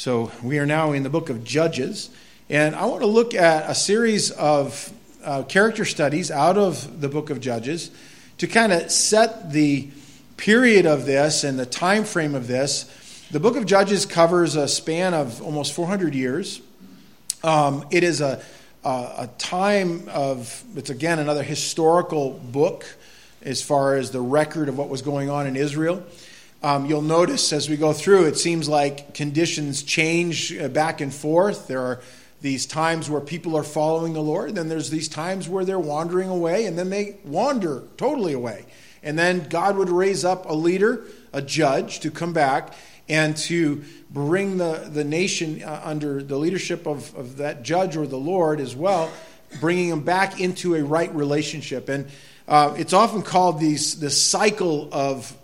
So we are now in the book of Judges, and I want to look at a series of uh, character studies out of the book of Judges to kind of set the period of this and the time frame of this. The book of Judges covers a span of almost 400 years. Um, it is a, a, a time of, it's again another historical book as far as the record of what was going on in Israel. Um, you'll notice as we go through, it seems like conditions change uh, back and forth. There are these times where people are following the Lord, then there's these times where they're wandering away, and then they wander totally away. And then God would raise up a leader, a judge, to come back and to bring the, the nation uh, under the leadership of, of that judge or the Lord as well, bringing them back into a right relationship. And uh, it's often called these, the cycle of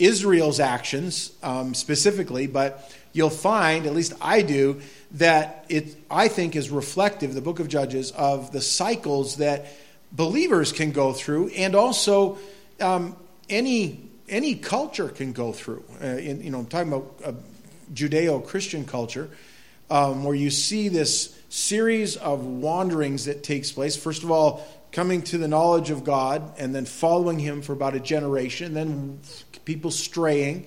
Israel's actions um, specifically, but you'll find, at least I do, that it, I think, is reflective, the book of Judges, of the cycles that believers can go through and also um, any, any culture can go through. Uh, in, you know, I'm talking about a Judeo Christian culture um, where you see this series of wanderings that takes place. First of all, coming to the knowledge of God and then following Him for about a generation, then people straying,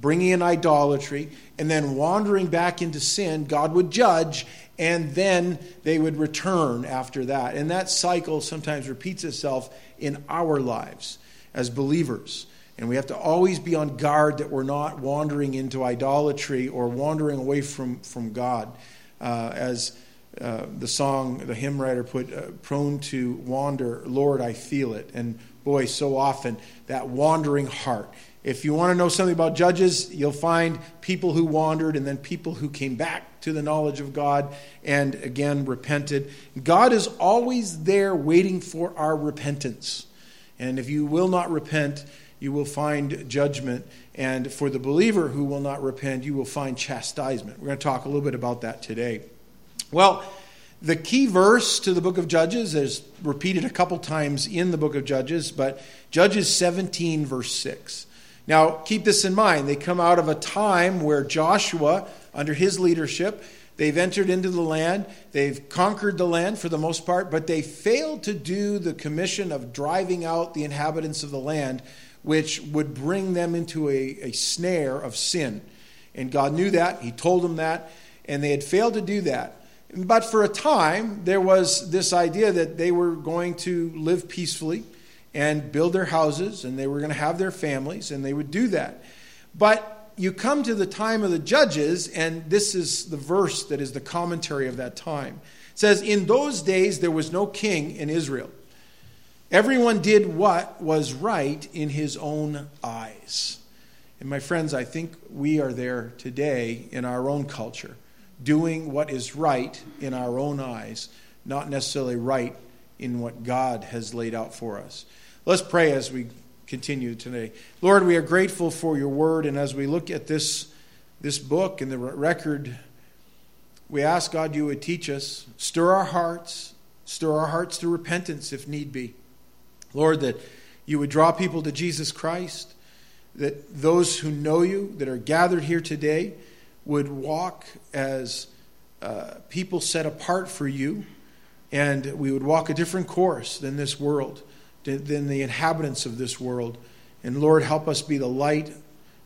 bringing in idolatry, and then wandering back into sin, God would judge, and then they would return after that. And that cycle sometimes repeats itself in our lives as believers. And we have to always be on guard that we're not wandering into idolatry or wandering away from, from God. Uh, as uh, the song, the hymn writer put, uh, prone to wander, Lord, I feel it. And boy, so often that wandering heart if you want to know something about judges, you'll find people who wandered and then people who came back to the knowledge of God and again repented. God is always there waiting for our repentance. And if you will not repent, you will find judgment. And for the believer who will not repent, you will find chastisement. We're going to talk a little bit about that today. Well, the key verse to the book of Judges is repeated a couple times in the book of Judges, but Judges 17, verse 6. Now, keep this in mind. They come out of a time where Joshua, under his leadership, they've entered into the land, they've conquered the land for the most part, but they failed to do the commission of driving out the inhabitants of the land, which would bring them into a, a snare of sin. And God knew that, He told them that, and they had failed to do that. But for a time, there was this idea that they were going to live peacefully and build their houses and they were going to have their families and they would do that. But you come to the time of the judges, and this is the verse that is the commentary of that time. It says, In those days there was no king in Israel. Everyone did what was right in his own eyes. And my friends, I think we are there today in our own culture, doing what is right in our own eyes, not necessarily right in what God has laid out for us. Let's pray as we continue today. Lord, we are grateful for your word, and as we look at this, this book and the record, we ask God you would teach us, stir our hearts, stir our hearts to repentance if need be. Lord, that you would draw people to Jesus Christ, that those who know you, that are gathered here today, would walk as uh, people set apart for you, and we would walk a different course than this world than the inhabitants of this world. And Lord, help us be the light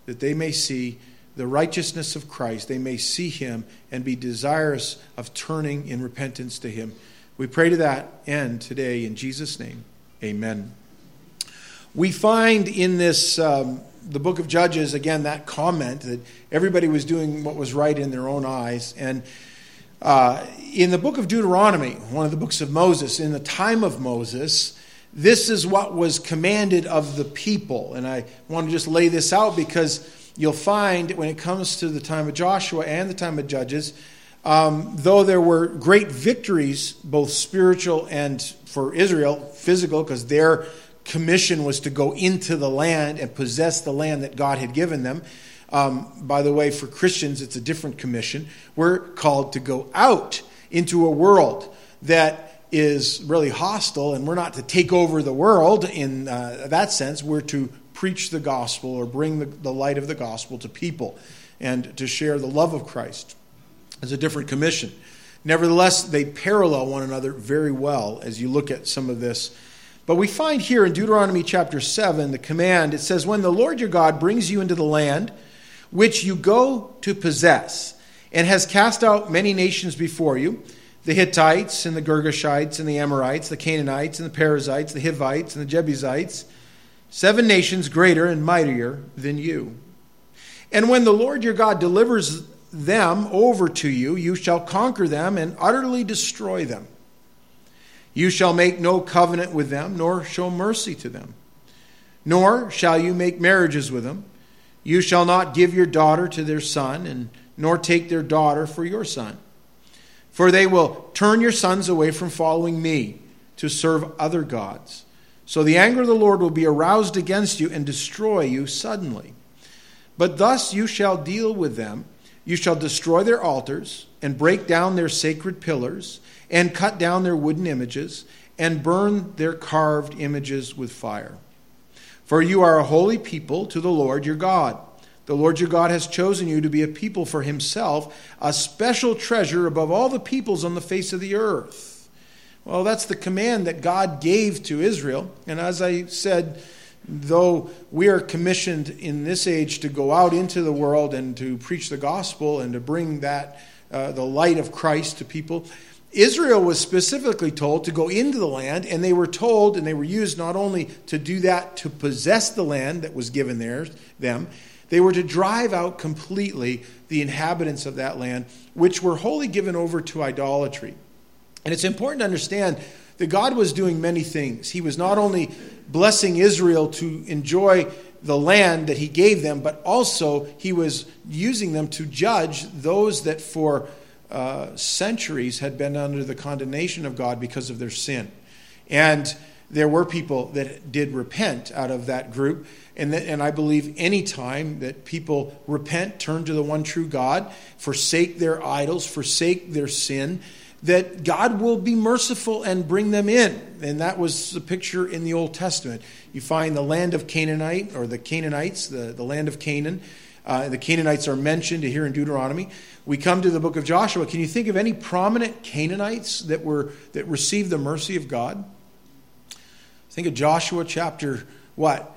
that they may see the righteousness of Christ. They may see him and be desirous of turning in repentance to him. We pray to that end today in Jesus' name. Amen. We find in this, um, the book of Judges, again, that comment that everybody was doing what was right in their own eyes. And uh, in the book of Deuteronomy, one of the books of Moses, in the time of Moses, this is what was commanded of the people. And I want to just lay this out because you'll find when it comes to the time of Joshua and the time of Judges, um, though there were great victories, both spiritual and for Israel, physical, because their commission was to go into the land and possess the land that God had given them. Um, by the way, for Christians, it's a different commission. We're called to go out into a world that is really hostile, and we're not to take over the world in uh, that sense. We're to preach the gospel or bring the, the light of the gospel to people and to share the love of Christ. It's a different commission. Nevertheless, they parallel one another very well as you look at some of this. But we find here in Deuteronomy chapter 7 the command it says, When the Lord your God brings you into the land which you go to possess, and has cast out many nations before you the Hittites, and the Girgashites, and the Amorites, the Canaanites, and the Perizzites, the Hivites, and the Jebusites, seven nations greater and mightier than you. And when the Lord your God delivers them over to you, you shall conquer them and utterly destroy them. You shall make no covenant with them, nor show mercy to them. Nor shall you make marriages with them. You shall not give your daughter to their son, and nor take their daughter for your son. For they will turn your sons away from following me to serve other gods. So the anger of the Lord will be aroused against you and destroy you suddenly. But thus you shall deal with them. You shall destroy their altars, and break down their sacred pillars, and cut down their wooden images, and burn their carved images with fire. For you are a holy people to the Lord your God. The Lord your God has chosen you to be a people for himself, a special treasure above all the peoples on the face of the earth. Well, that's the command that God gave to Israel. And as I said, though we are commissioned in this age to go out into the world and to preach the gospel and to bring that uh, the light of Christ to people, Israel was specifically told to go into the land, and they were told, and they were used not only to do that to possess the land that was given theirs, them, they were to drive out completely the inhabitants of that land, which were wholly given over to idolatry. And it's important to understand that God was doing many things. He was not only blessing Israel to enjoy the land that He gave them, but also He was using them to judge those that for uh, centuries had been under the condemnation of God because of their sin. And there were people that did repent out of that group. And, that, and I believe any time that people repent, turn to the one true God, forsake their idols, forsake their sin, that God will be merciful and bring them in. And that was the picture in the Old Testament. You find the land of Canaanite, or the Canaanites, the, the land of Canaan. Uh, the Canaanites are mentioned here in Deuteronomy. We come to the book of Joshua. Can you think of any prominent Canaanites that were that received the mercy of God? Think of Joshua chapter what?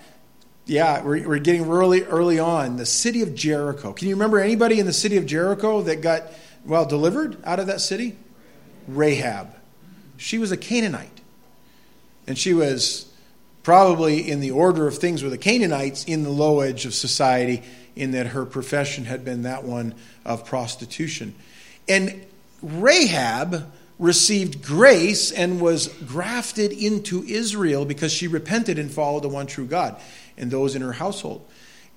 Yeah, we're, we're getting really early on. The city of Jericho. Can you remember anybody in the city of Jericho that got well delivered out of that city? Rahab. She was a Canaanite. And she was probably in the order of things with the Canaanites in the low edge of society, in that her profession had been that one of prostitution. And Rahab received grace and was grafted into Israel because she repented and followed the one true God and those in her household.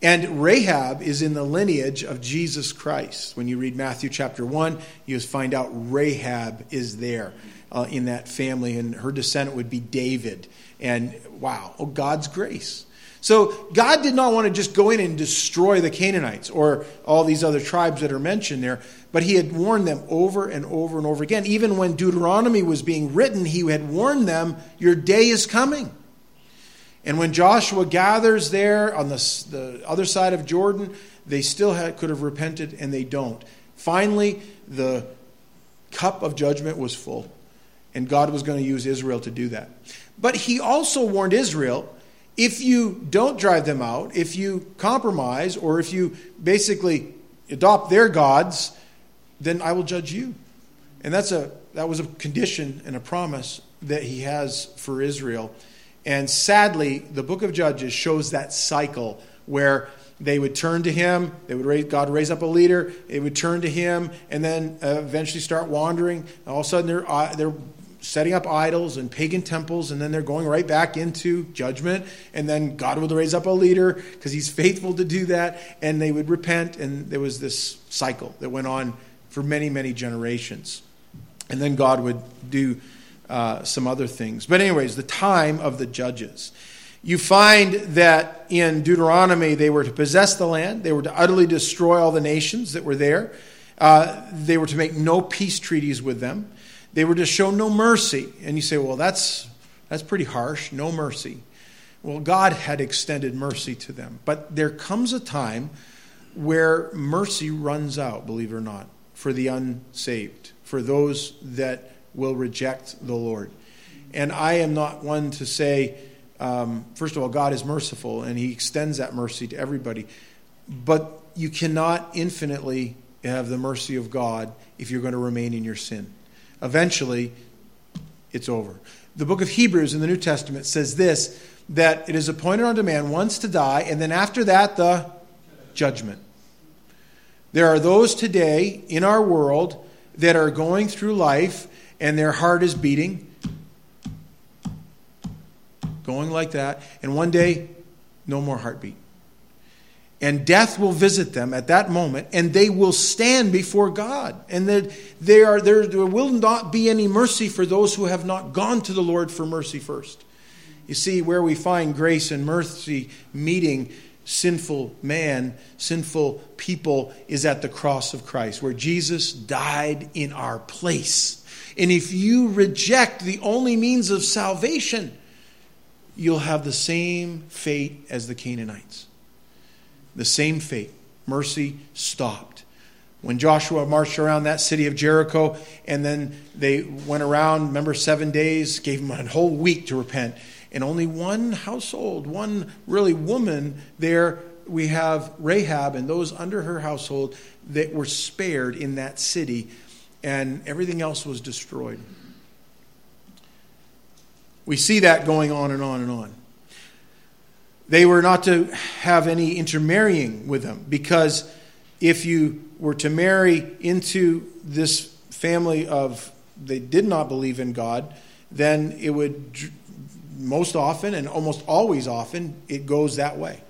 And Rahab is in the lineage of Jesus Christ. When you read Matthew chapter 1, you find out Rahab is there uh, in that family, and her descendant would be David. And wow, oh, God's grace. So God did not want to just go in and destroy the Canaanites or all these other tribes that are mentioned there, but he had warned them over and over and over again. Even when Deuteronomy was being written, he had warned them, Your day is coming. And when Joshua gathers there on the, the other side of Jordan, they still had, could have repented and they don't. Finally, the cup of judgment was full, and God was going to use Israel to do that. But he also warned Israel if you don't drive them out, if you compromise, or if you basically adopt their gods, then I will judge you. And that's a, that was a condition and a promise that he has for Israel. And sadly, the book of Judges shows that cycle where they would turn to him, they would raise, God would raise up a leader, they would turn to him, and then eventually start wandering. And All of a sudden, they're, uh, they're setting up idols and pagan temples, and then they're going right back into judgment. And then God would raise up a leader because he's faithful to do that, and they would repent. And there was this cycle that went on for many, many generations. And then God would do uh, some other things. But, anyways, the time of the judges. You find that in Deuteronomy, they were to possess the land, they were to utterly destroy all the nations that were there, uh, they were to make no peace treaties with them, they were to show no mercy. And you say, well, that's, that's pretty harsh, no mercy. Well, God had extended mercy to them. But there comes a time where mercy runs out, believe it or not for the unsaved, for those that will reject the Lord. And I am not one to say, um, first of all, God is merciful and He extends that mercy to everybody. But you cannot infinitely have the mercy of God if you're going to remain in your sin. Eventually, it's over. The book of Hebrews in the New Testament says this that it is appointed unto man once to die, and then after that, the judgment. There are those today in our world that are going through life and their heart is beating, going like that, and one day, no more heartbeat. And death will visit them at that moment, and they will stand before God. And that they are, there, there will not be any mercy for those who have not gone to the Lord for mercy first. You see, where we find grace and mercy meeting sinful man, sinful people, is at the cross of Christ, where Jesus died in our place. And if you reject the only means of salvation, you'll have the same fate as the Canaanites. The same fate. Mercy stopped. When Joshua marched around that city of Jericho, and then they went around, remember, seven days, gave them a whole week to repent. And only one household, one really woman there, we have Rahab and those under her household that were spared in that city, and everything else was destroyed. We see that going on and on and on. They were not to have any intermarrying with them because if you were to marry into this family of they did not believe in God, then it would most often and almost always often it goes that way.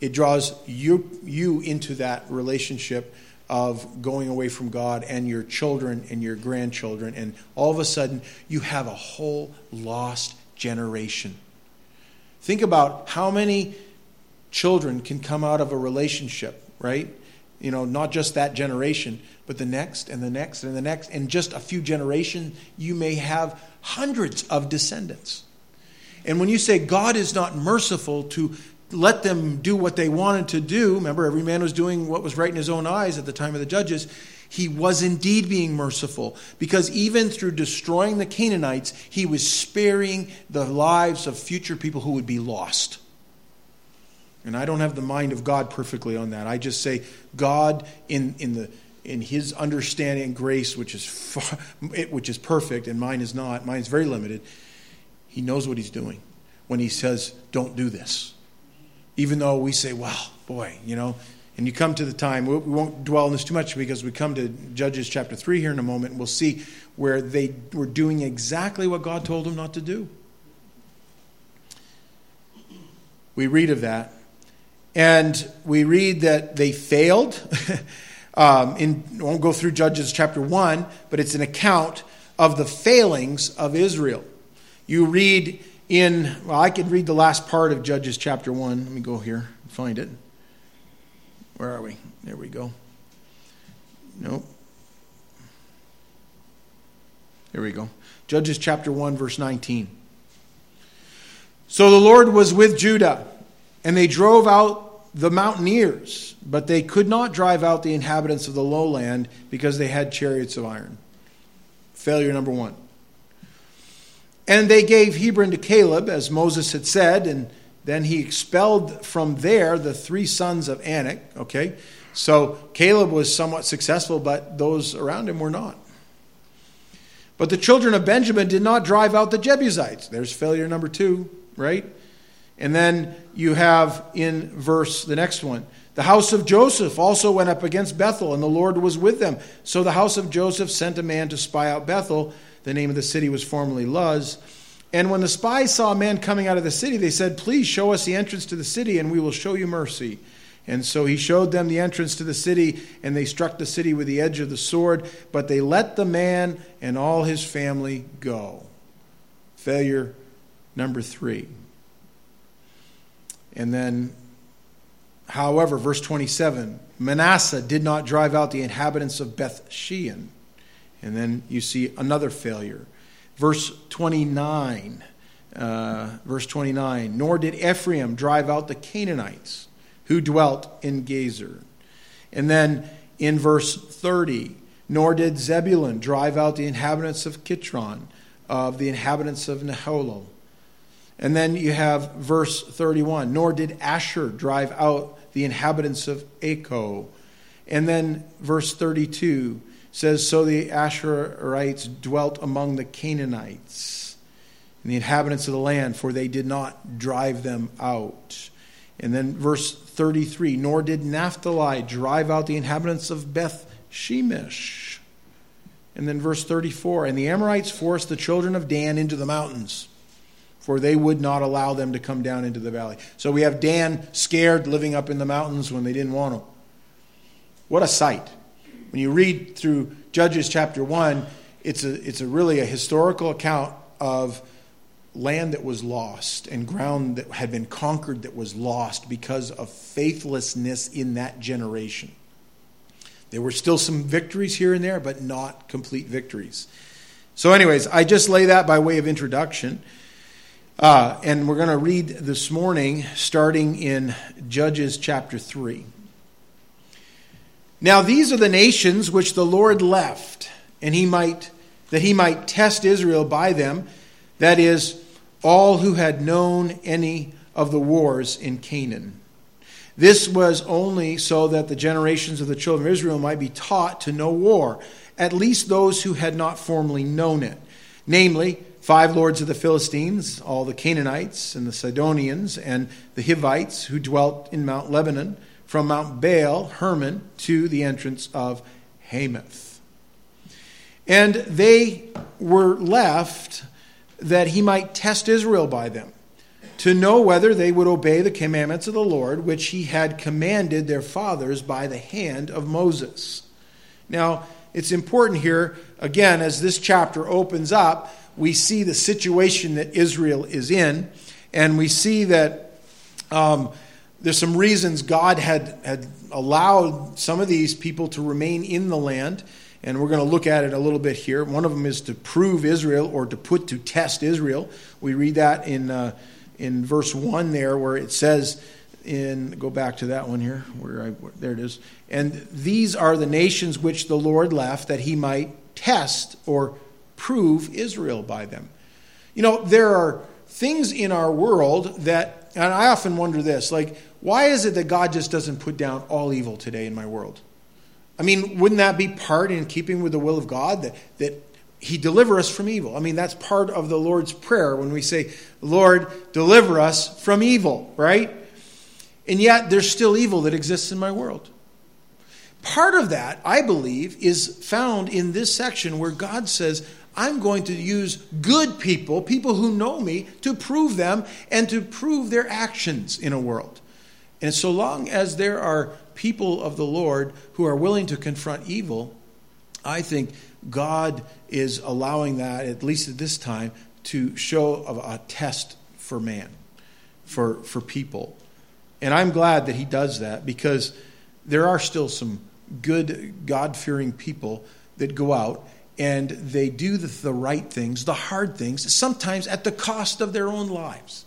It draws you you into that relationship of going away from God and your children and your grandchildren and all of a sudden you have a whole lost generation Think about how many children can come out of a relationship, right? You know, not just that generation, but the next and the next and the next. In just a few generations, you may have hundreds of descendants. And when you say God is not merciful to let them do what they wanted to do, remember, every man was doing what was right in his own eyes at the time of the judges he was indeed being merciful because even through destroying the Canaanites, he was sparing the lives of future people who would be lost. And I don't have the mind of God perfectly on that. I just say God in, in the in his understanding and grace, which is far, which is perfect, and mine is not. Mine is very limited. He knows what he's doing when he says, "Don't do this." Even though we say, "Well, boy, you know, and you come to the time, we won't dwell on this too much because we come to Judges chapter 3 here in a moment, and we'll see where they were doing exactly what God told them not to do. We read of that. And we read that they failed. um, in, I won't go through Judges chapter 1, but it's an account of the failings of Israel. You read in, well, I could read the last part of Judges chapter 1. Let me go here and find it. Where are we? There we go. Nope. Here we go. Judges chapter 1, verse 19. So the Lord was with Judah, and they drove out the mountaineers, but they could not drive out the inhabitants of the lowland because they had chariots of iron. Failure number one. And they gave Hebron to Caleb, as Moses had said, and then he expelled from there the three sons of Anak. Okay, so Caleb was somewhat successful, but those around him were not. But the children of Benjamin did not drive out the Jebusites. There's failure number two, right? And then you have in verse, the next one, the house of Joseph also went up against Bethel, and the Lord was with them. So the house of Joseph sent a man to spy out Bethel. The name of the city was formerly Luz. And when the spies saw a man coming out of the city, they said, Please show us the entrance to the city, and we will show you mercy. And so he showed them the entrance to the city, and they struck the city with the edge of the sword, but they let the man and all his family go. Failure number three. And then, however, verse 27 Manasseh did not drive out the inhabitants of Beth Shean. And then you see another failure. Verse 29. Uh, verse 29 Nor did Ephraim drive out the Canaanites who dwelt in Gezer. And then in verse 30, Nor did Zebulun drive out the inhabitants of Kitron, of the inhabitants of Nahalol. And then you have verse 31 Nor did Asher drive out the inhabitants of Acco. And then verse 32 says, So the Asherites dwelt among the Canaanites and the inhabitants of the land, for they did not drive them out. And then verse 33 Nor did Naphtali drive out the inhabitants of Beth Shemesh. And then verse 34 And the Amorites forced the children of Dan into the mountains, for they would not allow them to come down into the valley. So we have Dan scared living up in the mountains when they didn't want to. What a sight. When you read through Judges chapter 1, it's a, it's a really a historical account of land that was lost and ground that had been conquered that was lost because of faithlessness in that generation. There were still some victories here and there, but not complete victories. So, anyways, I just lay that by way of introduction. Uh, and we're going to read this morning, starting in Judges chapter 3. Now these are the nations which the Lord left, and he might that he might test Israel by them, that is, all who had known any of the wars in Canaan. This was only so that the generations of the children of Israel might be taught to know war, at least those who had not formerly known it, namely, five lords of the Philistines, all the Canaanites and the Sidonians and the Hivites who dwelt in Mount Lebanon from Mount Baal, Hermon, to the entrance of Hamath. And they were left that he might test Israel by them, to know whether they would obey the commandments of the Lord, which he had commanded their fathers by the hand of Moses. Now, it's important here, again, as this chapter opens up, we see the situation that Israel is in, and we see that. Um, there's some reasons God had, had allowed some of these people to remain in the land, and we're going to look at it a little bit here. One of them is to prove Israel or to put to test Israel. We read that in, uh, in verse 1 there, where it says, in go back to that one here where I there it is and these are the nations which the Lord left that he might test or prove Israel by them you know there are things in our world that and I often wonder this like why is it that God just doesn't put down all evil today in my world? I mean, wouldn't that be part in keeping with the will of God that, that He deliver us from evil? I mean, that's part of the Lord's prayer when we say, Lord, deliver us from evil, right? And yet, there's still evil that exists in my world. Part of that, I believe, is found in this section where God says, I'm going to use good people, people who know me, to prove them and to prove their actions in a world. And so long as there are people of the Lord who are willing to confront evil, I think God is allowing that, at least at this time, to show a test for man, for, for people. And I'm glad that he does that because there are still some good, God fearing people that go out and they do the, the right things, the hard things, sometimes at the cost of their own lives.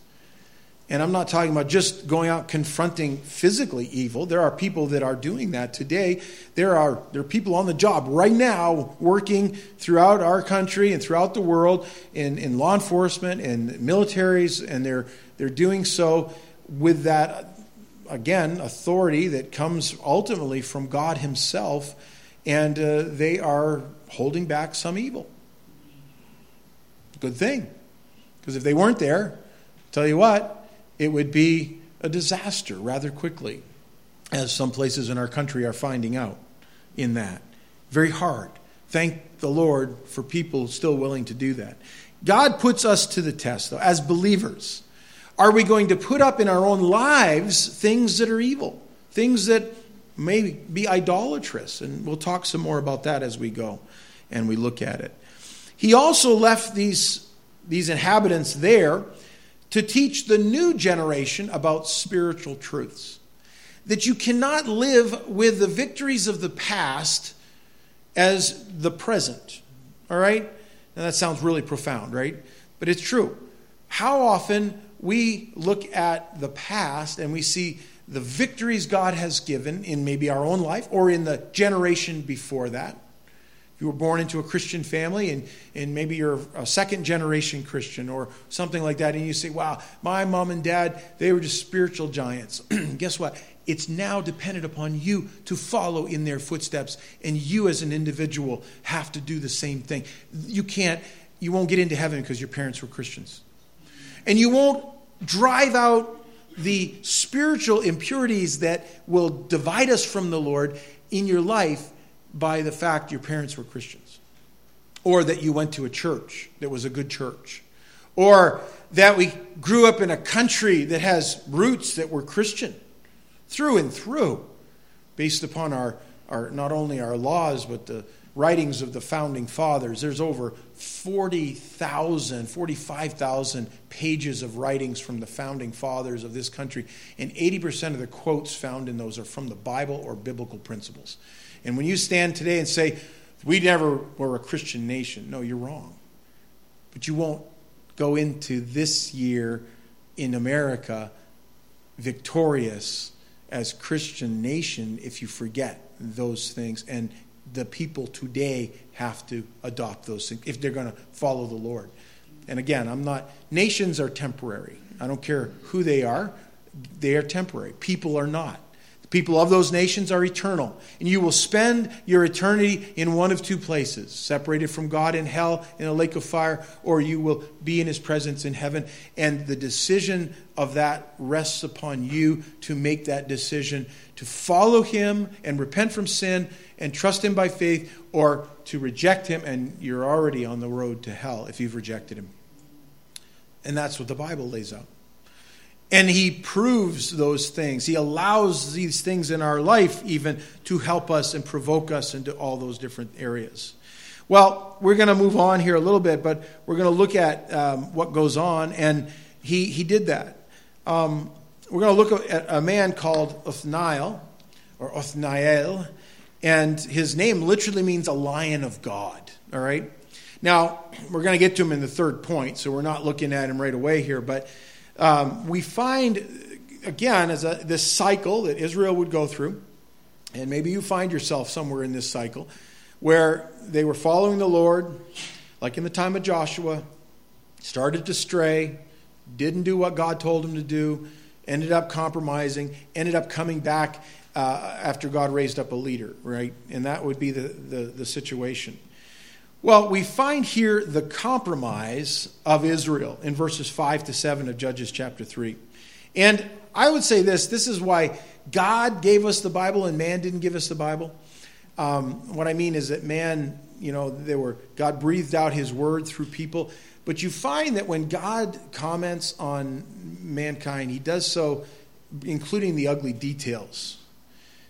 And I'm not talking about just going out confronting physically evil. There are people that are doing that today. There are, there are people on the job right now working throughout our country and throughout the world in, in law enforcement and militaries, and they're, they're doing so with that, again, authority that comes ultimately from God Himself, and uh, they are holding back some evil. Good thing. Because if they weren't there, tell you what, it would be a disaster rather quickly, as some places in our country are finding out in that. Very hard. Thank the Lord for people still willing to do that. God puts us to the test, though, as believers. Are we going to put up in our own lives things that are evil, things that may be idolatrous? And we'll talk some more about that as we go and we look at it. He also left these, these inhabitants there to teach the new generation about spiritual truths. That you cannot live with the victories of the past as the present. All right? Now that sounds really profound, right? But it's true. How often we look at the past and we see the victories God has given in maybe our own life or in the generation before that. If you were born into a Christian family and, and maybe you're a second generation Christian or something like that, and you say, wow, my mom and dad, they were just spiritual giants. Guess what? It's now dependent upon you to follow in their footsteps, and you as an individual have to do the same thing. You can't, you won't get into heaven because your parents were Christians. And you won't drive out the spiritual impurities that will divide us from the Lord in your life by the fact your parents were Christians, or that you went to a church that was a good church, or that we grew up in a country that has roots that were Christian. Through and through, based upon our, our not only our laws, but the writings of the founding fathers. There's over 40,000, 45,000 pages of writings from the founding fathers of this country, and 80% of the quotes found in those are from the Bible or biblical principles. And when you stand today and say, we never were a Christian nation, no, you're wrong. But you won't go into this year in America victorious as Christian nation if you forget those things and the people today have to adopt those things if they're going to follow the Lord. And again, I'm not nations are temporary. I don't care who they are. They are temporary. People are not The people of those nations are eternal. And you will spend your eternity in one of two places separated from God in hell in a lake of fire, or you will be in his presence in heaven. And the decision of that rests upon you to make that decision to follow him and repent from sin and trust him by faith, or to reject him, and you're already on the road to hell if you've rejected him. And that's what the Bible lays out. And he proves those things. He allows these things in our life even to help us and provoke us into all those different areas. Well, we're going to move on here a little bit, but we're going to look at um, what goes on. And he, he did that. Um, we're going to look at a man called Othniel, or Othniel, and his name literally means a lion of God. All right? Now, we're going to get to him in the third point, so we're not looking at him right away here, but um, we find, again, as a, this cycle that Israel would go through, and maybe you find yourself somewhere in this cycle, where they were following the Lord, like in the time of Joshua, started to stray, didn't do what God told them to do, ended up compromising, ended up coming back uh, after God raised up a leader, right? And that would be the, the, the situation. Well, we find here the compromise of Israel in verses 5 to 7 of Judges chapter 3. And I would say this this is why God gave us the Bible and man didn't give us the Bible. Um, what I mean is that man, you know, there were God breathed out his word through people. But you find that when God comments on mankind, he does so including the ugly details.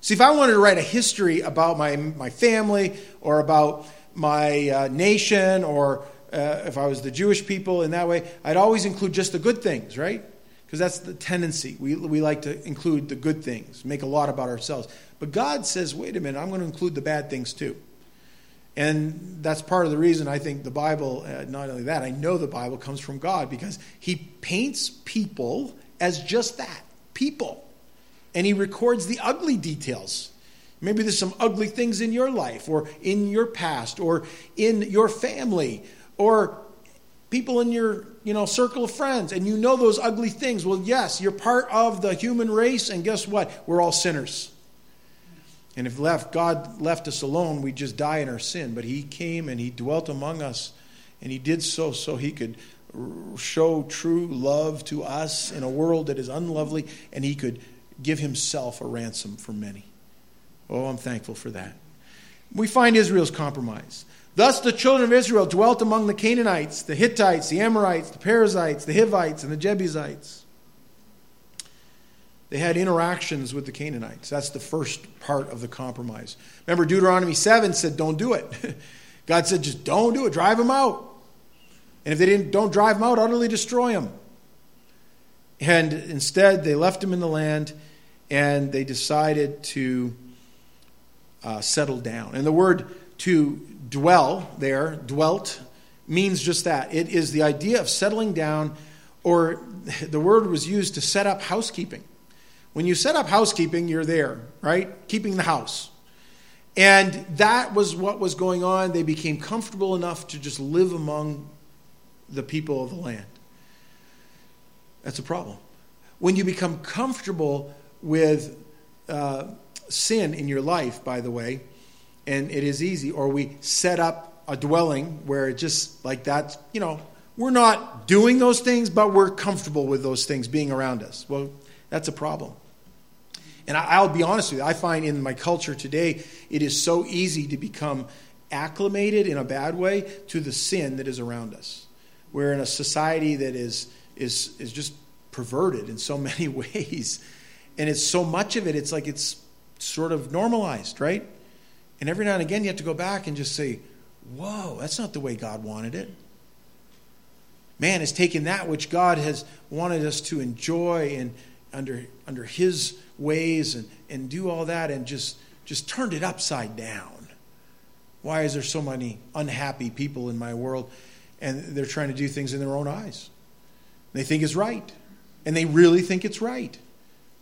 See, if I wanted to write a history about my, my family or about my uh, nation or uh, if I was the Jewish people in that way, I'd always include just the good things, right? Because that's the tendency. We, we like to include the good things, make a lot about ourselves. But God says, wait a minute, I'm going to include the bad things too. And that's part of the reason I think the Bible, uh, not only that, I know the Bible comes from God because He paints people as just that people. And He records the ugly details. Maybe there's some ugly things in your life or in your past or in your family or people in your you know circle of friends. And you know those ugly things. Well yes you're part of the human race. And guess what? We're all sinners. And if left god left us alone we'd just die in our sin. But he came and he dwelt among us. And he did so so he could show true love to us in a world that is unlovely. And he could give himself a ransom for many Oh, I'm thankful for that. We find Israel's compromise. Thus, the children of Israel dwelt among the Canaanites, the Hittites, the Amorites, the Perizzites, the Hivites, and the Jebusites. They had interactions with the Canaanites. That's the first part of the compromise. Remember, Deuteronomy 7 said, Don't do it. God said, Just don't do it. Drive them out. And if they didn't, don't drive them out, utterly destroy them. And instead, they left them in the land and they decided to uh, settled down. And the word to dwell there, dwelt, means just that. It is the idea of settling down, or the word was used to set up housekeeping. When you set up housekeeping, you're there, right? Keeping the house. And that was what was going on. They became comfortable enough to just live among the people of the land. That's a problem. When you become comfortable with uh, sin in your life, by the way, and it is easy, or we set up a dwelling where it just like that, you know, we're not doing those things, but we're comfortable with those things being around us. Well, that's a problem. And I'll be honest with you, I find in my culture today, it is so easy to become acclimated in a bad way to the sin that is around us. We're in a society that is, is, is just perverted in so many ways. And it's so much of it, it's like it's sort of normalized, right? And every now and again, you have to go back and just say, whoa, that's not the way God wanted it. Man has taken that which God has wanted us to enjoy and under, under His ways and, and do all that and just, just turned it upside down. Why is there so many unhappy people in my world and they're trying to do things in their own eyes? They think it's right. And they really think it's right.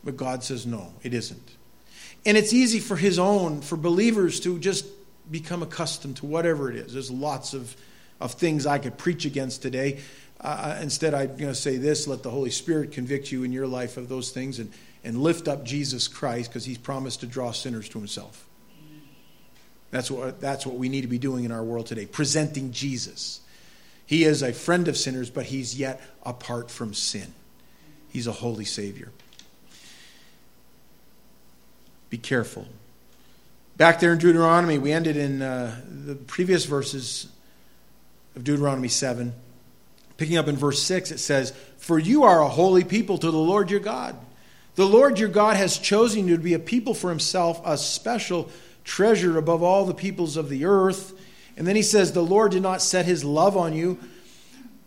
But God says, no, it isn't. And it's easy for His own, for believers to just become accustomed to whatever it is. There's lots of, of things I could preach against today. Uh, instead, I'm going to say this let the Holy Spirit convict you in your life of those things and, and lift up Jesus Christ because he's promised to draw sinners to himself. That's what, that's what we need to be doing in our world today, presenting Jesus. He is a friend of sinners, but he's yet apart from sin. He's a holy Savior. Be careful. Back there in Deuteronomy, we ended in uh, the previous verses of Deuteronomy 7. Picking up in verse 6, it says, For you are a holy people to the Lord your God. The Lord your God has chosen you to be a people for himself, a special treasure above all the peoples of the earth. And then he says, The Lord did not set his love on you,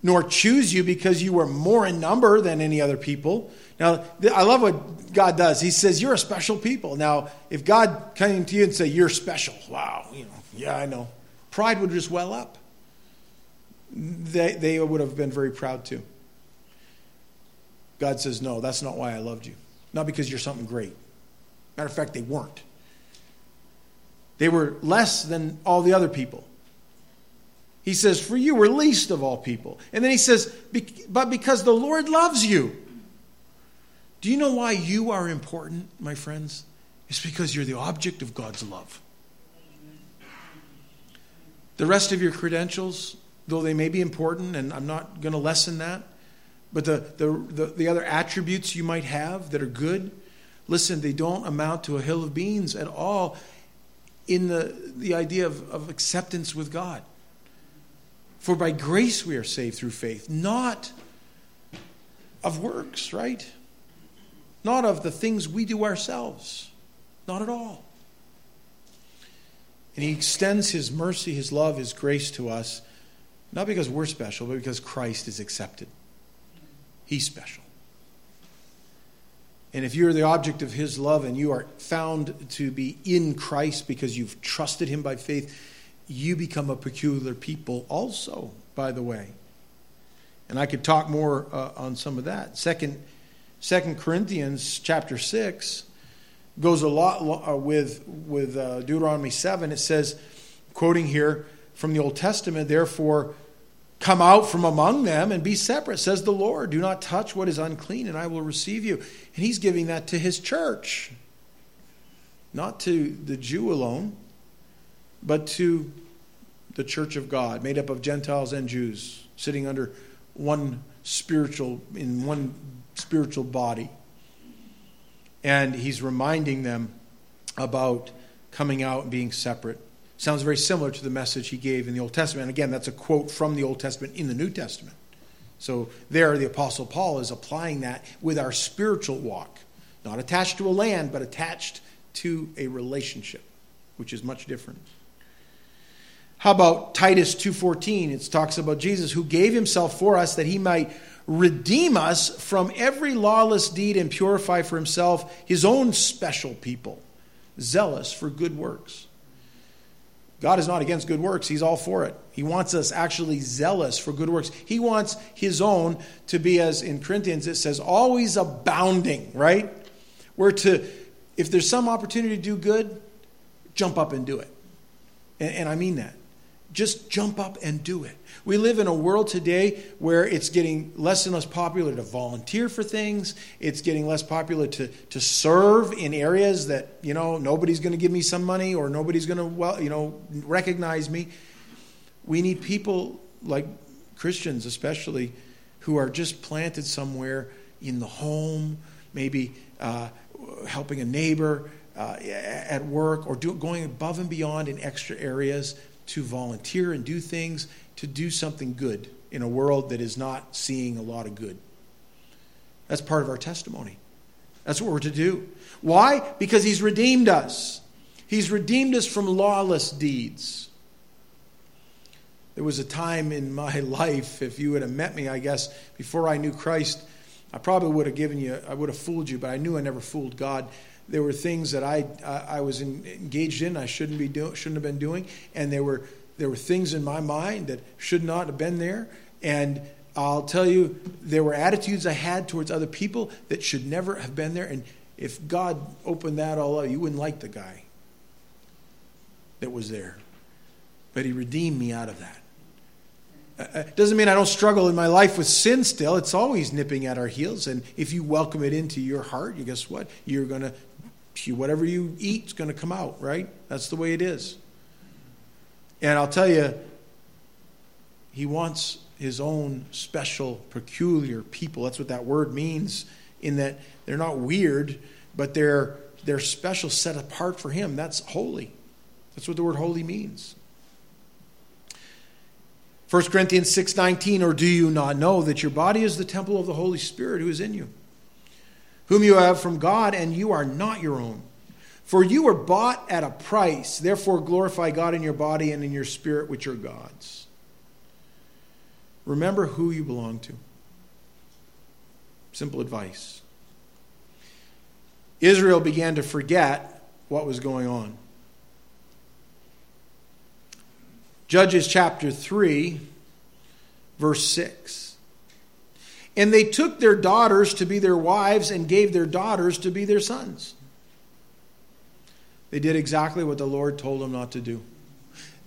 nor choose you because you were more in number than any other people. Now, I love what God does. He says, You're a special people. Now, if God came to you and said, You're special, wow, you know, yeah, I know. Pride would just well up they, they would have been very proud too. God says, No, that's not why I loved you. Not because you're something great. Matter of fact, they weren't. They were less than all the other people. He says, For you were least of all people. And then he says, But because the Lord loves you. Do you know why you are important, my friends? It's because you're the object of God's love. The rest of your credentials, though they may be important, and I'm not going to lessen that, but the, the, the, the, other attributes you might have that are good, listen, they don't amount to a hill of beans at all in the, the idea of, of acceptance with God. For by grace we are saved through faith, not of works, right? Not of the things we do ourselves. Not at all. And he extends his mercy, his love, his grace to us not because we're special, but because Christ is accepted. He's special. And if you're the object of His love and you are found to be in Christ because you've trusted Him by faith, you become a peculiar people also, by the way. And I could talk more uh, on some of that. Second, Second Corinthians chapter 6 goes a lot uh, with, with uh, Deuteronomy 7. It says, quoting here from the Old Testament, therefore, Come out from among them and be separate, says the Lord. Do not touch what is unclean, and I will receive you. And he's giving that to his church, not to the Jew alone, but to the church of God, made up of Gentiles and Jews, sitting under one spiritual, in one spiritual body. And he's reminding them about coming out and being separate. Sounds very similar to the message he gave in the Old Testament. And again, that's a quote from the Old Testament in the New Testament. So there, the Apostle Paul is applying that with our spiritual walk, not attached to a land, but attached to a relationship, which is much different. How about Titus 2:14? It talks about Jesus who gave himself for us that he might redeem us from every lawless deed and purify for himself his own special people, zealous for good works. God is not against good works. He's all for it. He wants us actually zealous for good works. He wants his own to be, as in Corinthians it says, always abounding, right? We're to, if there's some opportunity to do good, jump up and do it. And, and I mean that. Just jump up and do it. We live in a world today where it's getting less and less popular to volunteer for things. It's getting less popular to, to serve in areas that, you know, nobody's going to give me some money or nobody's going to, well, you know, recognize me. We need people like Christians, especially, who are just planted somewhere in the home, maybe uh, helping a neighbor uh, at work, or do, going above and beyond in extra areas to volunteer and do things to do something good in a world that is not seeing a lot of good. That's part of our testimony. That's what we're to do. Why? Because He's redeemed us. He's redeemed us from lawless deeds. There was a time in my life, if you would have met me, I guess, before I knew Christ, I probably would have given you, I would have fooled you, but I knew I never fooled God there were things that I, I, I was in, engaged in I shouldn't be do, shouldn't have been doing, and there were there were things in my mind that should not have been there, and I'll tell you there were attitudes I had towards other people that should never have been there, and if God opened that all up, you wouldn't like the guy that was there, but He redeemed me out of that. Uh, uh, doesn't mean I don't struggle in my life with sin still. It's always nipping at our heels. And if you welcome it into your heart, you guess what? You're going to whatever you eat is going to come out, right? That's the way it is. And I'll tell you, he wants his own special, peculiar people. That's what that word means, in that they're not weird, but they're, they're special, set apart for him. That's holy. That's what the word holy means. 1 Corinthians 6:19 or do you not know that your body is the temple of the Holy Spirit who is in you whom you have from God, and you are not your own. For you were bought at a price. Therefore, glorify God in your body and in your spirit, which are God's. Remember who you belong to. Simple advice. Israel began to forget what was going on. Judges chapter 3, verse 6. And they took their daughters to be their wives and gave their daughters to be their sons. They did exactly what the Lord told them not to do.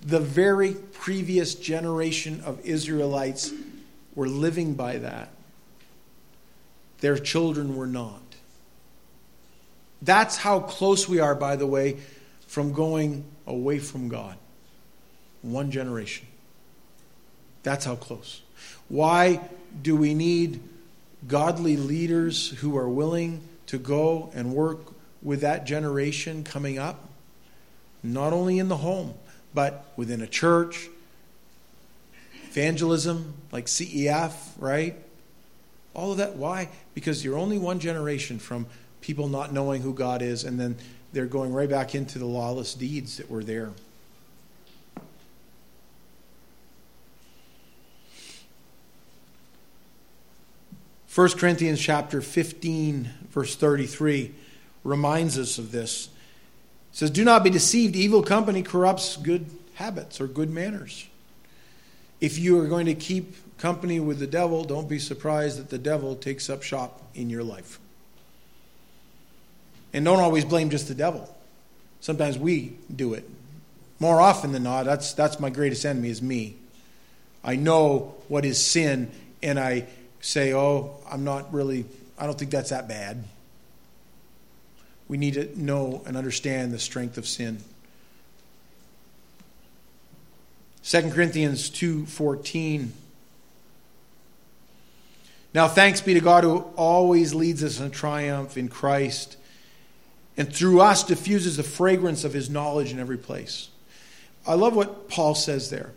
The very previous generation of Israelites were living by that. Their children were not. That's how close we are, by the way, from going away from God. One generation. That's how close. Why do we need godly leaders who are willing to go and work with that generation coming up? Not only in the home, but within a church, evangelism like CEF, right? All of that. Why? Because you're only one generation from people not knowing who God is, and then they're going right back into the lawless deeds that were there. 1 Corinthians chapter 15 verse 33 reminds us of this. It says, "Do not be deceived, evil company corrupts good habits or good manners. If you are going to keep company with the devil, don't be surprised that the devil takes up shop in your life." And don't always blame just the devil. Sometimes we do it. More often than not, that's that's my greatest enemy is me. I know what is sin and I say, oh, I'm not really, I don't think that's that bad. We need to know and understand the strength of sin. 2 Corinthians 2:14 Now thanks be to God who always leads us in triumph in Christ and through us diffuses the fragrance of his knowledge in every place. I love what Paul says there.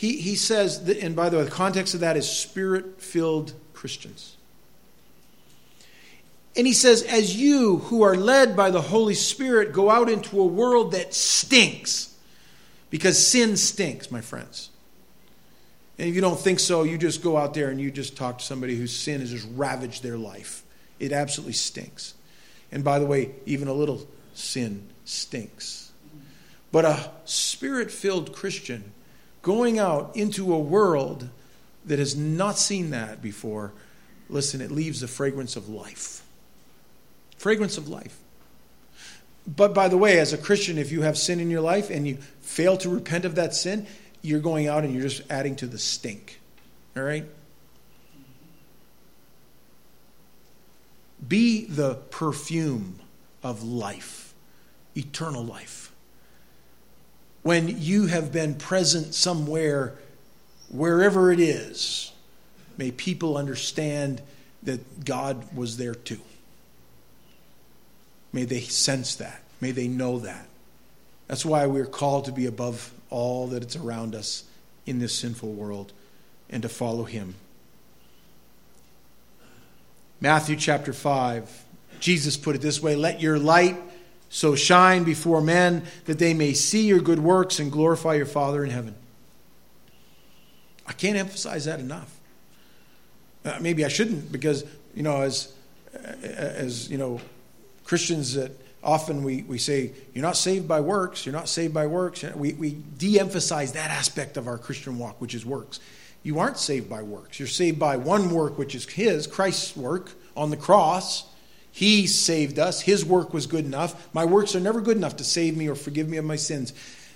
He, he says, that, and by the way, the context of that is spirit filled Christians. And he says, as you who are led by the Holy Spirit go out into a world that stinks, because sin stinks, my friends. And if you don't think so, you just go out there and you just talk to somebody whose sin has just ravaged their life. It absolutely stinks. And by the way, even a little sin stinks. But a spirit filled Christian going out into a world that has not seen that before, listen, it leaves the fragrance of life. Fragrance of life. But by the way, as a Christian, if you have sin in your life and you fail to repent of that sin, you're going out and you're just adding to the stink. All right? Be the perfume of life, eternal life. When you have been present somewhere, wherever it is, may people understand that God was there too. May they sense that. May they know that. That's why we're called to be above all that is around us in this sinful world and to follow Him. Matthew chapter 5, Jesus put it this way Let your light so shine before men that they may see your good works and glorify your Father in heaven. I can't emphasize that enough. Uh, maybe I shouldn't because, you know, as, as you know, Christians that often we, we say, you're not saved by works, you're not saved by works. We, we de emphasize that aspect of our Christian walk, which is works. You aren't saved by works. You're saved by one work, which is His, Christ's work on the cross. He saved us. His work was good enough. My works are never good enough to save me or forgive me of my sins.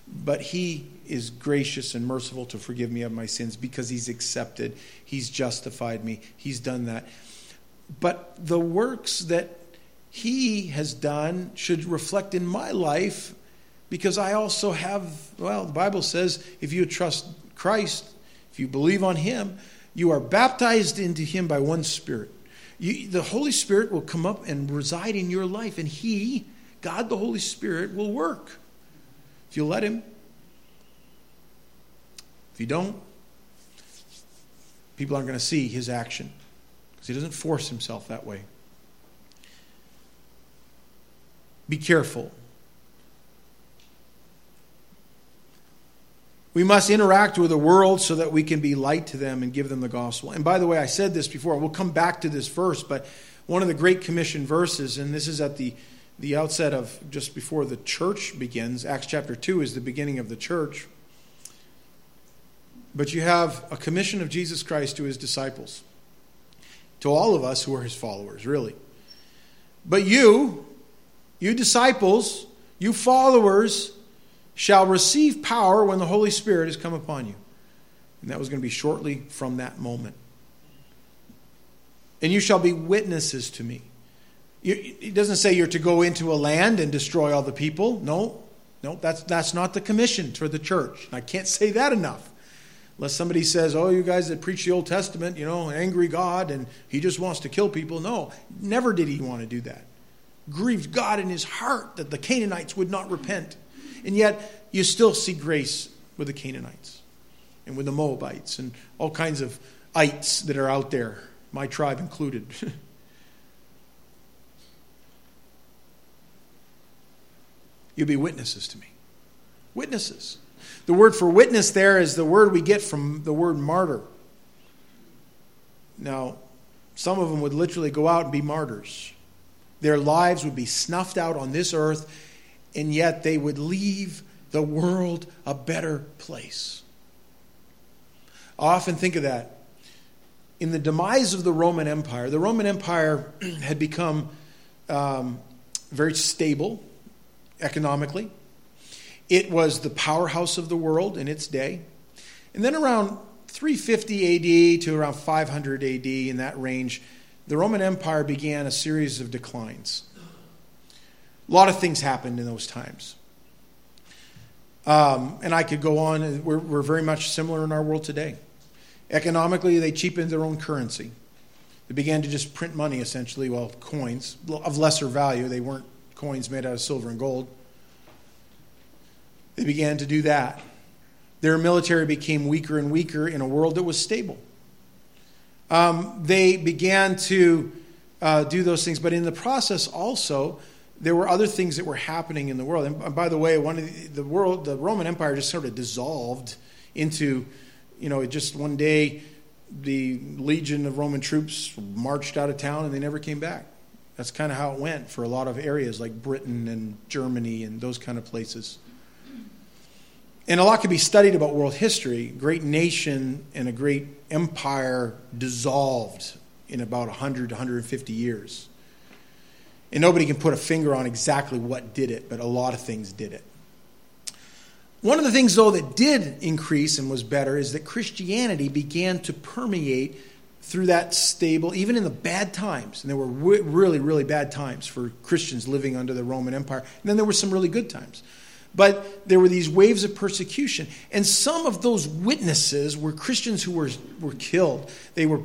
But He is gracious and merciful to forgive me of my sins because He's accepted, He's justified me, He's done that. But the works that he has done should reflect in my life because I also have, well, the Bible says if you trust Christ, if you believe on Him, you are baptized into Him by one Spirit. You, the Holy Spirit will come up and reside in your life, and He, God the Holy Spirit, will work if you let Him. If you don't, people aren't going to see His action because He doesn't force Himself that way. Be careful. We must interact with the world so that we can be light to them and give them the gospel. And by the way, I said this before, we'll come back to this verse, but one of the Great Commission verses, and this is at the, the outset of just before the church begins, Acts chapter 2 is the beginning of the church. But you have a commission of Jesus Christ to his disciples, to all of us who are his followers, really. But you, you disciples, you followers, shall receive power when the Holy Spirit has come upon you. And that was going to be shortly from that moment. And you shall be witnesses to me. It doesn't say you're to go into a land and destroy all the people. No, no, that's, that's not the commission for the church. I can't say that enough. Unless somebody says, oh, you guys that preach the Old Testament, you know, angry God, and he just wants to kill people. No, never did he want to do that grieved God in his heart that the Canaanites would not repent. And yet, you still see grace with the Canaanites and with the Moabites and all kinds of ites that are out there, my tribe included. You'll be witnesses to me. Witnesses. The word for witness there is the word we get from the word martyr. Now, some of them would literally go out and be martyrs. Their lives would be snuffed out on this earth, and yet they would leave the world a better place. I often think of that. In the demise of the Roman Empire, the Roman Empire had become um, very stable economically. It was the powerhouse of the world in its day. And then around 350 AD to around 500 AD, in that range, the Roman Empire began a series of declines. A lot of things happened in those times. Um, and I could go on. We're, we're very much similar in our world today. Economically, they cheapened their own currency. They began to just print money, essentially, well, coins of lesser value. They weren't coins made out of silver and gold. They began to do that. Their military became weaker and weaker in a world that was stable um, they began to uh, do those things. But in the process, also, there were other things that were happening in the world. And by the way, one of the, the world, the Roman Empire just sort of dissolved into, you know, just one day the legion of Roman troops marched out of town and they never came back. That's kind of how it went for a lot of areas like Britain and Germany and those kind of places. And a lot can be studied about world history. Great nation and a great empire dissolved in about 100 to 150 years. And nobody can put a finger on exactly what did it, but a lot of things did it. One of the things, though, that did increase and was better is that Christianity began to permeate through that stable, even in the bad times. And there were really, really bad times for Christians living under the Roman Empire. And then there were some really good times. But there were these waves of persecution. And some of those witnesses were Christians who were, were killed. They were,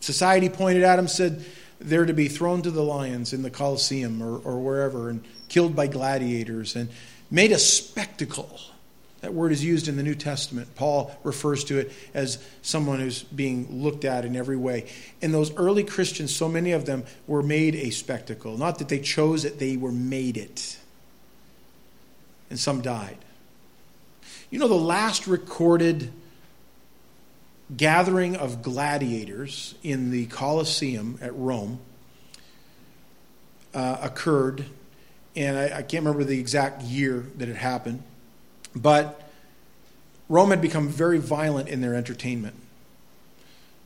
society pointed at them, said they're to be thrown to the lions in the Colosseum or, or wherever and killed by gladiators and made a spectacle that word is used in the New Testament. Paul refers to it as someone who's being looked at in every way. And those early Christians, so many of them were made a spectacle. Not that they chose it, they were made it. And some died. You know, the last recorded gathering of gladiators in the Colosseum at Rome uh, occurred, and I, I can't remember the exact year that it happened but Rome had become very violent in their entertainment.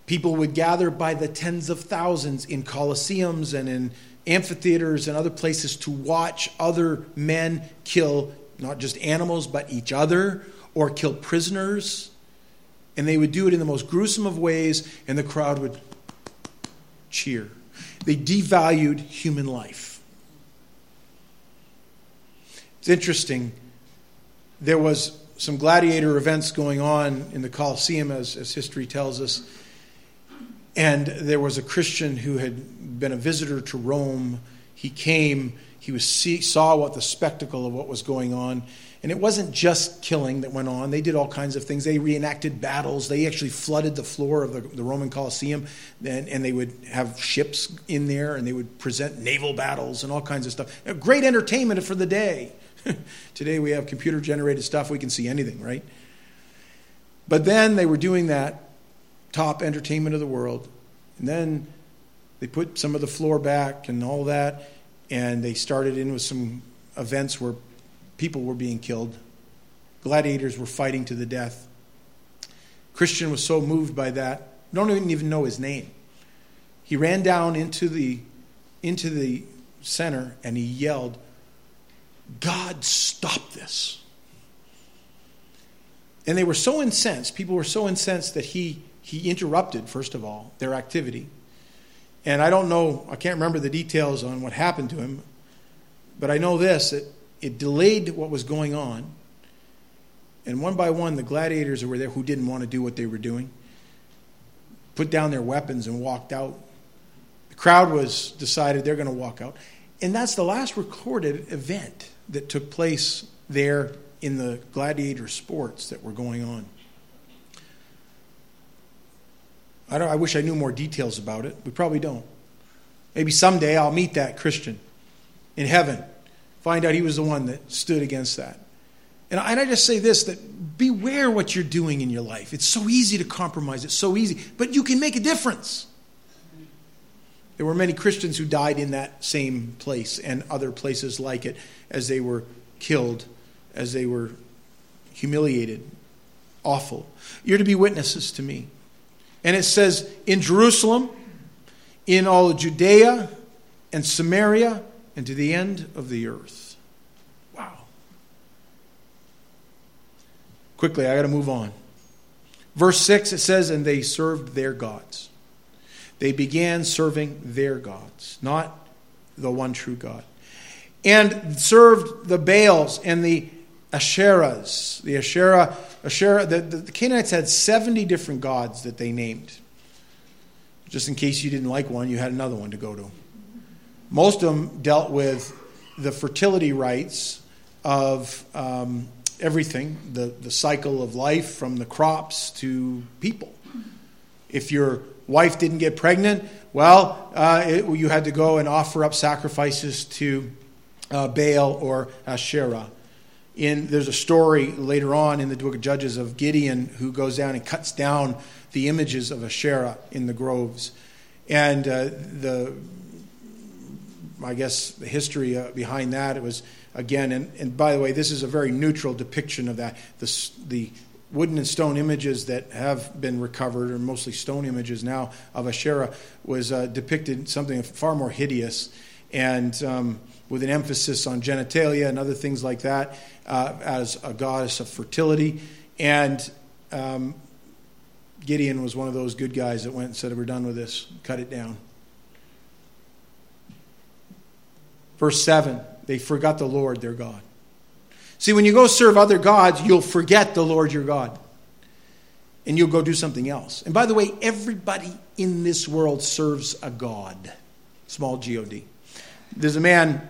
People would gather by the tens of thousands in coliseums and in amphitheaters and other places to watch other men kill not just animals, but each other or kill prisoners. And they would do it in the most gruesome of ways, and the crowd would cheer. They devalued human life. It's interesting there was some gladiator events going on in the Colosseum, as, as history tells us. And there was a Christian who had been a visitor to Rome. He came, he was see, saw what the spectacle of what was going on. And it wasn't just killing that went on. They did all kinds of things. They reenacted battles. They actually flooded the floor of the, the Roman Colosseum, and, and, they would have ships in there, and they would present naval battles and all kinds of stuff. Great entertainment for the day. Today we have computer generated stuff, we can see anything, right? But then they were doing that top entertainment of the world. And then they put some of the floor back and all that. And they started in with some events where people were being killed, gladiators were fighting to the death. Christian was so moved by that, don't even know his name. He ran down into the, into the center and he yelled, God, stop this. And they were so incensed, people were so incensed that he, he interrupted, first of all, their activity. And I don't know, I can't remember the details on what happened to him, but I know this that it delayed what was going on. And one by one, the gladiators who were there who didn't want to do what they were doing put down their weapons and walked out. The crowd was decided they're going to walk out. And that's the last recorded event that took place there in the gladiator sports that were going on. I, I wish I knew more details about it. We probably don't. Maybe someday I'll meet that Christian in heaven, find out he was the one that stood against that. And I, and I just say this that beware what you're doing in your life. It's so easy to compromise, it's so easy, but you can make a difference. There were many Christians who died in that same place and other places like it as they were killed, as they were humiliated. Awful. You're to be witnesses to me. And it says, in Jerusalem, in all Judea and Samaria, and to the end of the earth. Wow. Quickly, I got to move on. Verse 6, it says, And they served their gods. They began serving their gods, not the one true God. And served the Baals and the Asherahs. The Asherah, Asherah the, the Canaanites had 70 different gods that they named. Just in case you didn't like one, you had another one to go to. Most of them dealt with the fertility rites of um, everything, the, the cycle of life from the crops to people. If you're wife didn't get pregnant, well, uh, it, you had to go and offer up sacrifices to uh, Baal or Asherah. In, there's a story later on in the book of Judges of Gideon who goes down and cuts down the images of Asherah in the groves. And uh, the, I guess, the history uh, behind that, it was, again, and, and by the way, this is a very neutral depiction of that. The, the wooden and stone images that have been recovered, or mostly stone images now, of Asherah, was uh, depicted something far more hideous. and um, with an emphasis on genitalia and other things like that uh, as a goddess of fertility. And um, Gideon was one of those good guys that went and said, We're done with this, cut it down. Verse 7 they forgot the Lord their God. See, when you go serve other gods, you'll forget the Lord your God. And you'll go do something else. And by the way, everybody in this world serves a God. Small G O D. There's a man,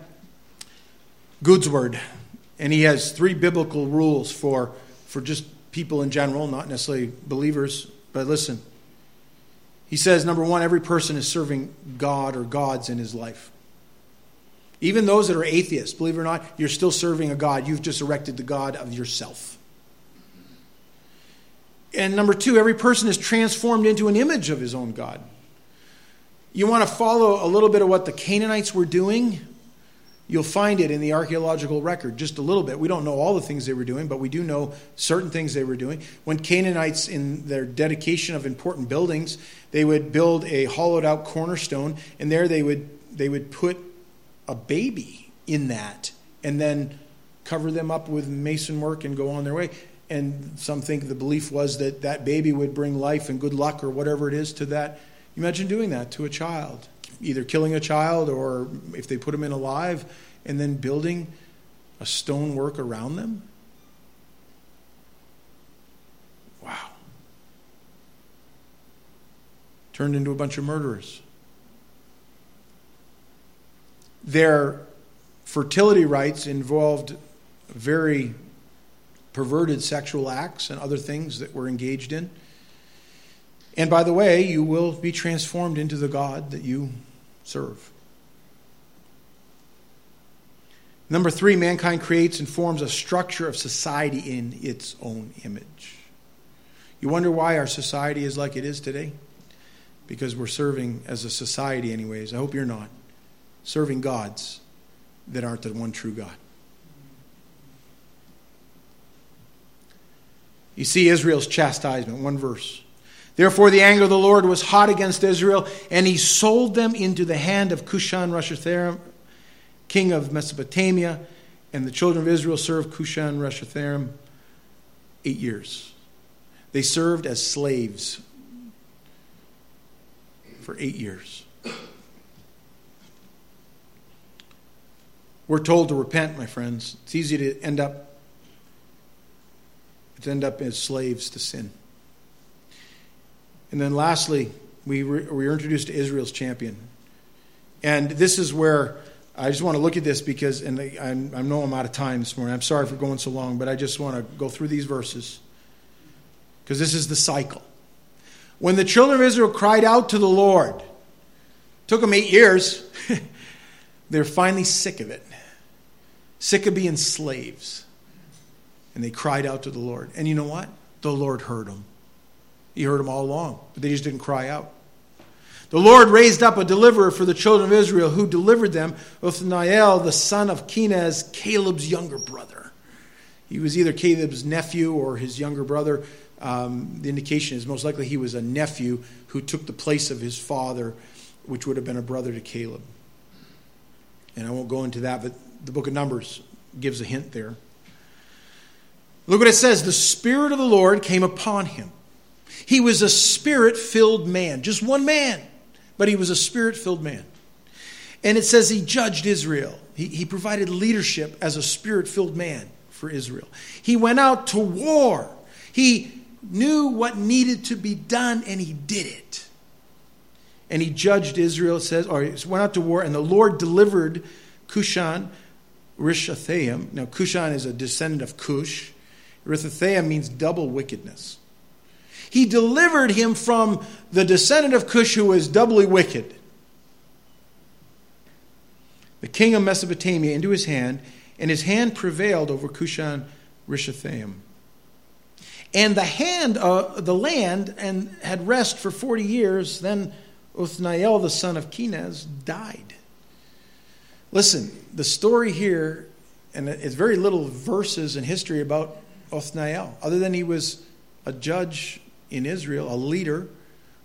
Goodsword, and he has three biblical rules for, for just people in general, not necessarily believers. But listen, he says, number one, every person is serving God or gods in his life. Even those that are atheists, believe it or not, you're still serving a God. You've just erected the God of yourself. And number two, every person is transformed into an image of his own God. You want to follow a little bit of what the Canaanites were doing? You'll find it in the archaeological record, just a little bit. We don't know all the things they were doing, but we do know certain things they were doing. When Canaanites, in their dedication of important buildings, they would build a hollowed out cornerstone, and there they would, they would put a baby in that and then cover them up with mason work and go on their way. And some think the belief was that that baby would bring life and good luck or whatever it is to that. Imagine doing that to a child, either killing a child or if they put them in alive and then building a stonework around them. Wow. Turned into a bunch of murderers. Their fertility rites involved very perverted sexual acts and other things that were engaged in. And by the way, you will be transformed into the God that you serve. Number three, mankind creates and forms a structure of society in its own image. You wonder why our society is like it is today? Because we're serving as a society, anyways. I hope you're not serving gods that aren't the one true God. You see Israel's chastisement, one verse. Therefore, the anger of the Lord was hot against Israel, and he sold them into the hand of Cushan Rishathaim, king of Mesopotamia. And the children of Israel served Cushan Rishathaim eight years. They served as slaves for eight years. We're told to repent, my friends. It's easy to end up to end up as slaves to sin. And then lastly, we, we are introduced to Israel's champion. And this is where I just want to look at this because, and I, I know I'm out of time this morning. I'm sorry for going so long, but I just want to go through these verses because this is the cycle. When the children of Israel cried out to the Lord, took them eight years, they're finally sick of it sick of being slaves. And they cried out to the Lord. And you know what? The Lord heard them. He heard them all along, but they just didn't cry out. The Lord raised up a deliverer for the children of Israel who delivered them, Othniel, the son of Kenaz, Caleb's younger brother. He was either Caleb's nephew or his younger brother. Um, the indication is most likely he was a nephew who took the place of his father, which would have been a brother to Caleb. And I won't go into that, but the book of Numbers gives a hint there. Look what it says the Spirit of the Lord came upon him. He was a spirit filled man, just one man, but he was a spirit filled man. And it says he judged Israel. He, he provided leadership as a spirit filled man for Israel. He went out to war. He knew what needed to be done and he did it. And he judged Israel, it says, or he went out to war, and the Lord delivered Cushan Rishathaim. Now, Cushan is a descendant of Cush. Rishathaim means double wickedness. He delivered him from the descendant of Cush who was doubly wicked, the king of Mesopotamia, into his hand, and his hand prevailed over Cushan Rishathaim. And the hand, uh, the land, and had rest for forty years. Then Othniel, the son of Kenaz, died. Listen, the story here, and it's very little verses in history about Othniel, other than he was a judge in Israel, a leader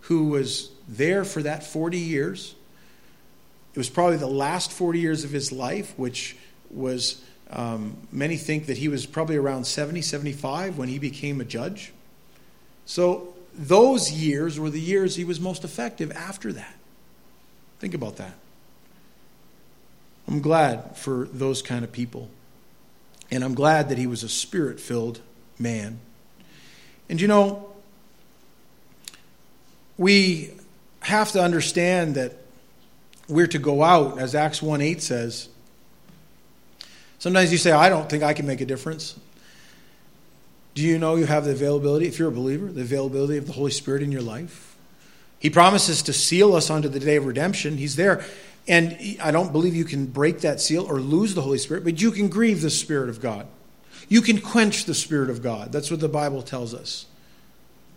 who was there for that 40 years. it was probably the last 40 years of his life, which was, um, many think that he was probably around 70, 75 when he became a judge. So those years were the years he was most effective after that. Think about that. I'm glad for those kind of people. And I'm glad that he was a spirit filled man. And you know, we have to understand that we're to go out, as Acts 1 8 says. Sometimes you say, I don't think I can make a difference. Do you know you have the availability, if you're a believer, the availability of the Holy Spirit in your life? He promises to seal us unto the day of redemption. He's there. And I don't believe you can break that seal or lose the Holy Spirit, but you can grieve the Spirit of God. You can quench the Spirit of God. That's what the Bible tells us.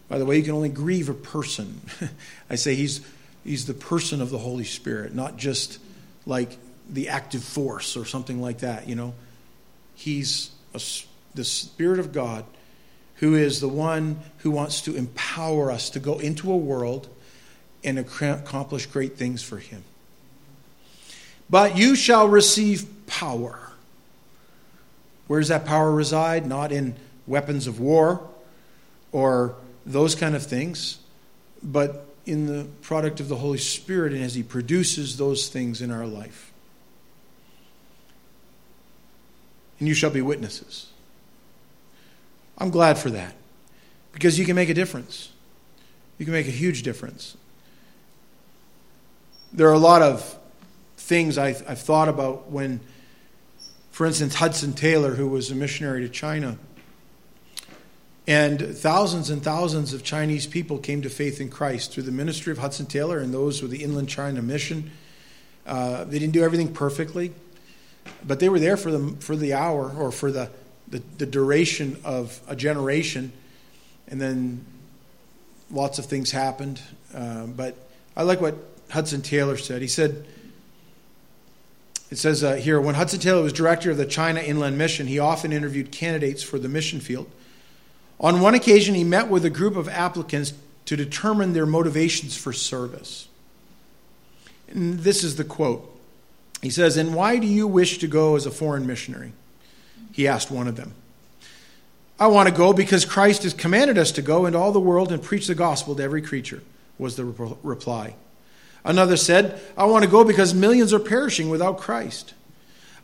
By the way, you can only grieve a person. I say he's, he's the person of the Holy Spirit, not just like the active force or something like that, you know. He's a, the Spirit of God who is the one who wants to empower us to go into a world and accomplish great things for Him. But you shall receive power. Where does that power reside? Not in weapons of war or those kind of things, but in the product of the Holy Spirit and as He produces those things in our life. And you shall be witnesses. I'm glad for that because you can make a difference. You can make a huge difference. There are a lot of things I've, I've thought about when, for instance, Hudson Taylor, who was a missionary to China, and thousands and thousands of Chinese people came to faith in Christ through the ministry of Hudson Taylor and those with the Inland China Mission. Uh, they didn't do everything perfectly, but they were there for the, for the hour or for the, the, the duration of a generation. And then lots of things happened. Uh, but I like what Hudson Taylor said. He said, it says uh, here, when Hudson Taylor was director of the China Inland Mission, he often interviewed candidates for the mission field. On one occasion, he met with a group of applicants to determine their motivations for service. And this is the quote. He says, And why do you wish to go as a foreign missionary? He asked one of them. I want to go because Christ has commanded us to go into all the world and preach the gospel to every creature, was the reply. Another said, I want to go because millions are perishing without Christ.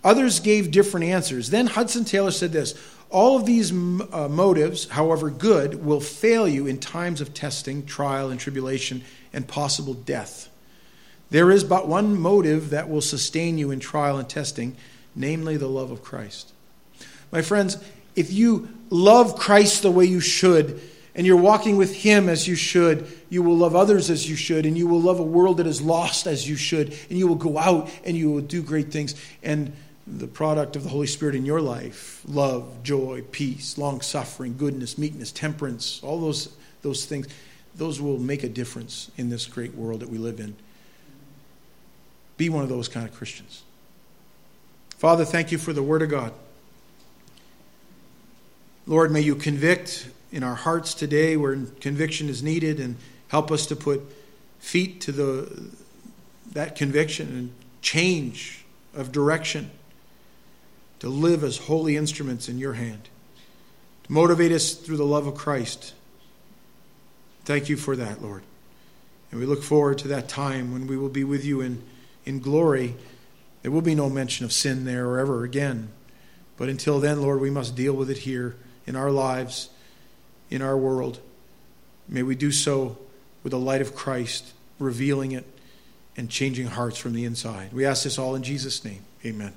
Others gave different answers. Then Hudson Taylor said this all of these uh, motives, however good, will fail you in times of testing, trial, and tribulation, and possible death. There is but one motive that will sustain you in trial and testing, namely the love of Christ. My friends, if you love Christ the way you should, and you're walking with Him as you should, you will love others as you should, and you will love a world that is lost as you should, and you will go out and you will do great things. And the product of the Holy Spirit in your life love, joy, peace, long suffering, goodness, meekness, temperance, all those, those things those will make a difference in this great world that we live in. Be one of those kind of Christians. Father, thank you for the Word of God. Lord, may you convict in our hearts today where conviction is needed and help us to put feet to the, that conviction and change of direction to live as holy instruments in your hand, to motivate us through the love of Christ. Thank you for that, Lord. And we look forward to that time when we will be with you in, in glory. There will be no mention of sin there or ever again. But until then, Lord, we must deal with it here in our lives, in our world. May we do so with the light of Christ, revealing it and changing hearts from the inside. We ask this all in Jesus' name. Amen.